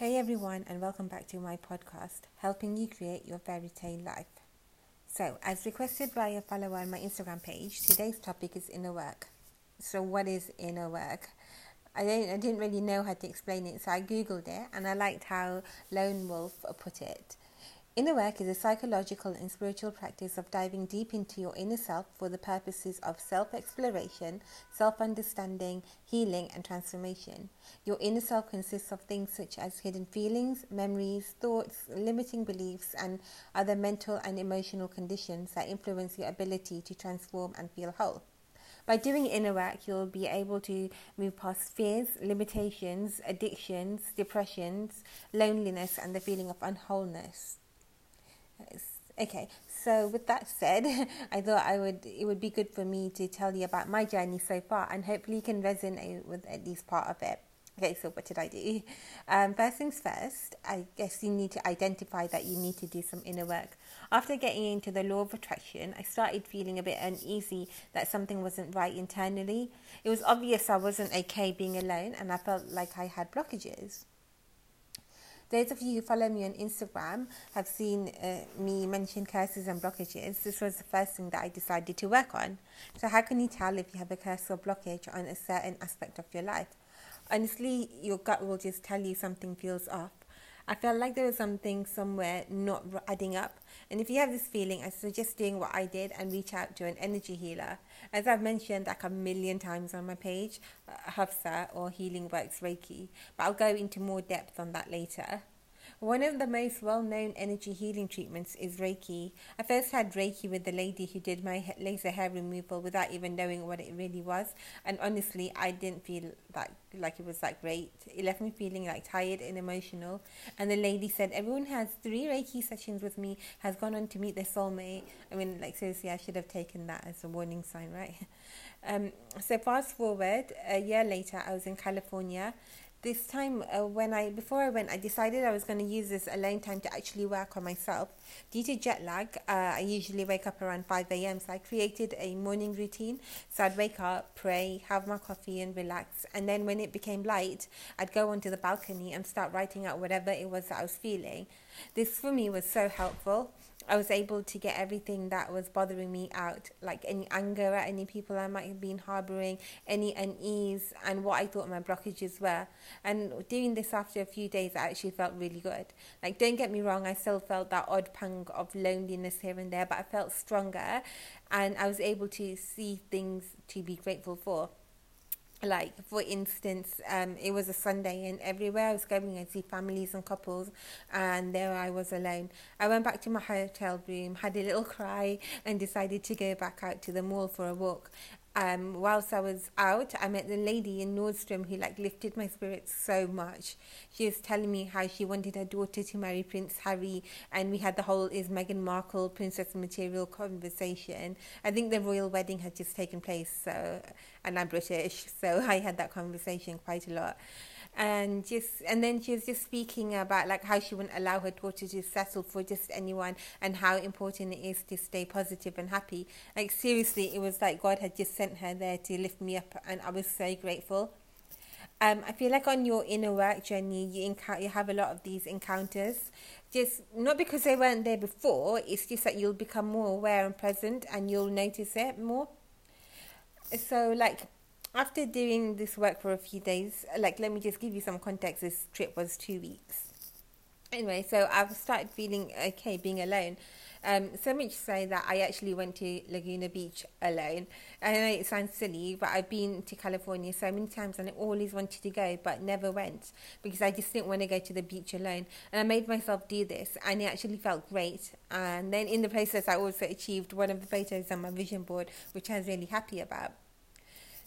Hey everyone, and welcome back to my podcast, helping you create your fairy tale life. So, as requested by a follower on my Instagram page, today's topic is inner work. So, what is inner work? I didn't, I didn't really know how to explain it, so I googled it, and I liked how Lone Wolf put it. Inner work is a psychological and spiritual practice of diving deep into your inner self for the purposes of self exploration, self understanding, healing, and transformation. Your inner self consists of things such as hidden feelings, memories, thoughts, limiting beliefs, and other mental and emotional conditions that influence your ability to transform and feel whole. By doing inner work, you'll be able to move past fears, limitations, addictions, depressions, loneliness, and the feeling of unwholeness. Okay, so with that said, I thought I would it would be good for me to tell you about my journey so far, and hopefully you can resonate with at least part of it. Okay, so what did I do? Um, first things first, I guess you need to identify that you need to do some inner work. After getting into the law of attraction, I started feeling a bit uneasy that something wasn't right internally. It was obvious I wasn't okay being alone, and I felt like I had blockages. Those of you who follow me on Instagram have seen uh, me mention curses and blockages. This was the first thing that I decided to work on. So, how can you tell if you have a curse or blockage on a certain aspect of your life? Honestly, your gut will just tell you something feels off. I felt like there was something somewhere not adding up. And if you have this feeling, I suggest doing what I did and reach out to an energy healer. As I've mentioned like a million times on my page, uh, Hafsa or Healing Works Reiki, but I'll go into more depth on that later. One of the most well known energy healing treatments is Reiki. I first had Reiki with the lady who did my laser hair removal without even knowing what it really was. And honestly, I didn't feel that like it was that great. It left me feeling like tired and emotional. And the lady said, Everyone has three Reiki sessions with me, has gone on to meet their soulmate. I mean, like, seriously, I should have taken that as a warning sign, right? Um, so, fast forward, a year later, I was in California this time uh, when I before I went, I decided I was going to use this alone time to actually work on myself. Due to jet lag, uh, I usually wake up around five a.m. So I created a morning routine. So I'd wake up, pray, have my coffee, and relax. And then when it became light, I'd go onto the balcony and start writing out whatever it was that I was feeling. This for me was so helpful. I was able to get everything that was bothering me out, like any anger at any people I might have been harboring, any unease, and what I thought my blockages were. And doing this after a few days, I actually felt really good. Like, don't get me wrong, I still felt that odd pang of loneliness here and there, but I felt stronger, and I was able to see things to be grateful for like for instance um, it was a sunday and everywhere i was going i see families and couples and there i was alone. I went back to my hotel room had a little cry and decided to go back out to the mall for a walk um, whilst I was out, I met the lady in Nordstrom who like lifted my spirits so much. She was telling me how she wanted her daughter to marry Prince Harry, and we had the whole is Meghan Markle princess material conversation. I think the royal wedding had just taken place, so and I'm British, so I had that conversation quite a lot and just and then she was just speaking about like how she wouldn't allow her daughter to settle for just anyone and how important it is to stay positive and happy like seriously it was like god had just sent her there to lift me up and i was so grateful um, I feel like on your inner work journey, you encounter, you have a lot of these encounters. Just not because they weren't there before. It's just that you'll become more aware and present, and you'll notice it more. So, like after doing this work for a few days, like let me just give you some context. This trip was two weeks. Anyway, so I've started feeling okay being alone. Um, so much so that I actually went to Laguna Beach alone. I know it sounds silly, but I've been to California so many times and I always wanted to go, but never went because I just didn't want to go to the beach alone. And I made myself do this, and it actually felt great. And then in the process, I also achieved one of the photos on my vision board, which I was really happy about.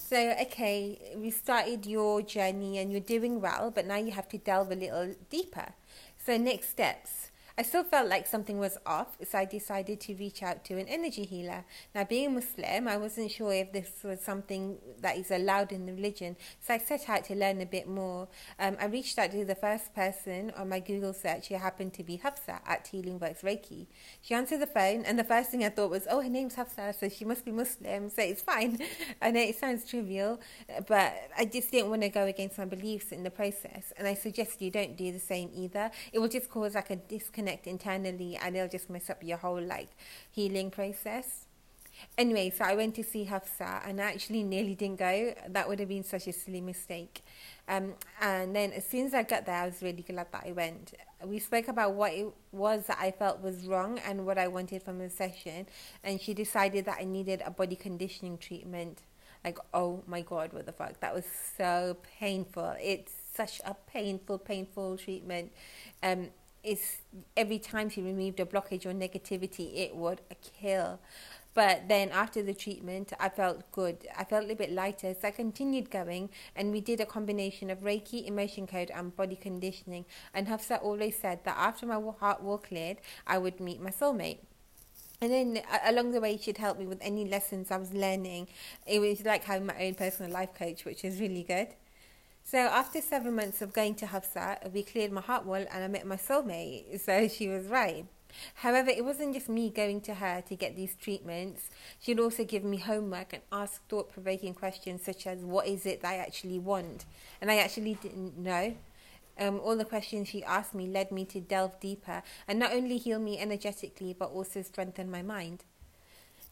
So, okay, we started your journey and you're doing well, but now you have to delve a little deeper. So, next steps. I still felt like something was off, so I decided to reach out to an energy healer. Now, being a Muslim, I wasn't sure if this was something that is allowed in the religion, so I set out to learn a bit more. Um, I reached out to the first person on my Google search who happened to be Hafsa at Healing Works Reiki. She answered the phone, and the first thing I thought was, oh, her name's Hafsa, so she must be Muslim, so it's fine. I know it sounds trivial, but I just didn't want to go against my beliefs in the process, and I suggest you don't do the same either. It will just cause like a disconnect internally, and it'll just mess up your whole like healing process. Anyway, so I went to see Hafsa and I actually nearly didn't go. That would have been such a silly mistake. Um, and then as soon as I got there, I was really glad that I went. We spoke about what it was that I felt was wrong and what I wanted from the session. And she decided that I needed a body conditioning treatment. Like, oh my God, what the fuck? That was so painful. It's such a painful, painful treatment. Um, it's every time she removed a blockage or negativity, it would kill. But then after the treatment, I felt good. I felt a little bit lighter. So I continued going and we did a combination of Reiki, emotion code, and body conditioning. And Hafsa always said that after my heart wall cleared, I would meet my soulmate. And then uh, along the way, she'd help me with any lessons I was learning. It was like having my own personal life coach, which is really good. So after seven months of going to Hafsa, we cleared my heart wall and I met my soulmate. So she was right. However, it wasn't just me going to her to get these treatments. She'd also give me homework and ask thought provoking questions such as, What is it that I actually want? And I actually didn't know. Um, all the questions she asked me led me to delve deeper and not only heal me energetically but also strengthen my mind.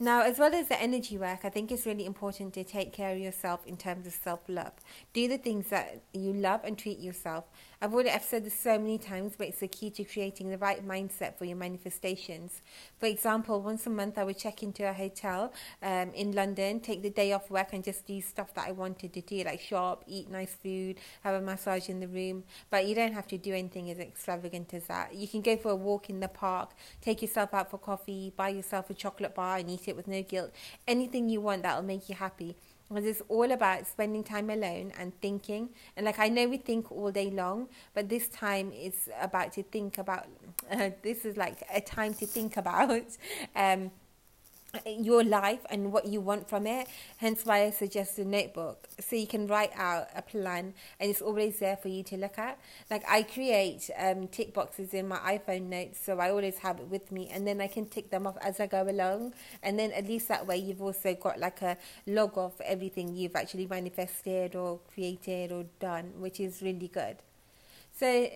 Now, as well as the energy work, I think it's really important to take care of yourself in terms of self love. Do the things that you love and treat yourself. I've already I've said this so many times, but it's the key to creating the right mindset for your manifestations. For example, once a month I would check into a hotel um, in London, take the day off work, and just do stuff that I wanted to do, like shop, eat nice food, have a massage in the room. But you don't have to do anything as extravagant as that. You can go for a walk in the park, take yourself out for coffee, buy yourself a chocolate bar, and eat it with no guilt. Anything you want that will make you happy because it's all about spending time alone and thinking. And like I know we think all day long, but this time is about to think about. Uh, this is like a time to think about. Um, your life and what you want from it. Hence why I suggest a notebook so you can write out a plan and it's always there for you to look at. Like I create um, tick boxes in my iPhone notes so I always have it with me and then I can tick them off as I go along. And then at least that way you've also got like a log of everything you've actually manifested or created or done, which is really good. So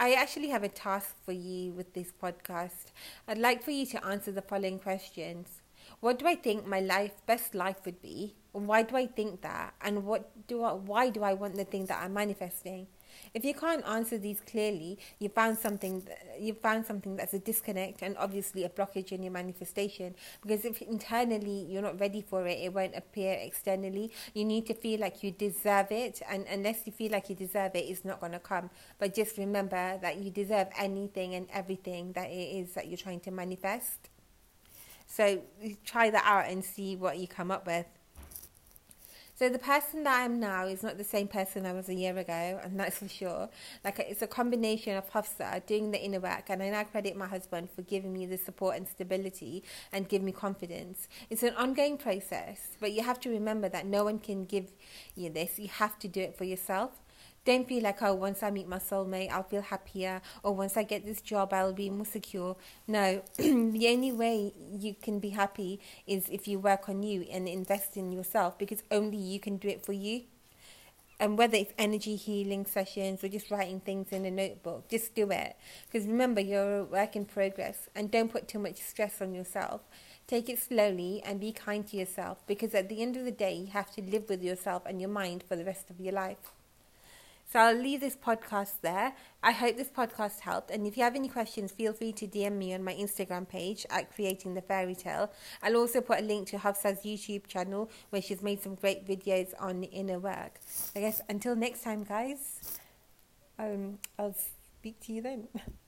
I actually have a task for you with this podcast. I'd like for you to answer the following questions. What do I think my life best life would be? Why do I think that? And what do I, why do I want the thing that I'm manifesting? If you can't answer these clearly, you found something you found something that's a disconnect and obviously a blockage in your manifestation. Because if internally you're not ready for it, it won't appear externally. You need to feel like you deserve it, and unless you feel like you deserve it, it's not going to come. But just remember that you deserve anything and everything that it is that you're trying to manifest. So try that out and see what you come up with. So the person that I am now is not the same person I was a year ago, and that's for sure. Like it's a combination of Hafsa doing the inner work, and I now credit my husband for giving me the support and stability and give me confidence. It's an ongoing process, but you have to remember that no one can give you this. You have to do it for yourself. Don't feel like, oh, once I meet my soulmate, I'll feel happier, or once I get this job, I'll be more secure. No, the only way you can be happy is if you work on you and invest in yourself because only you can do it for you. And whether it's energy healing sessions or just writing things in a notebook, just do it. Because remember, you're a work in progress and don't put too much stress on yourself. Take it slowly and be kind to yourself because at the end of the day, you have to live with yourself and your mind for the rest of your life. So I'll leave this podcast there. I hope this podcast helped. And if you have any questions, feel free to DM me on my Instagram page at Creating the Fairy Tale. I'll also put a link to Hafsa's YouTube channel where she's made some great videos on inner work. I guess until next time, guys, um, I'll speak to you then.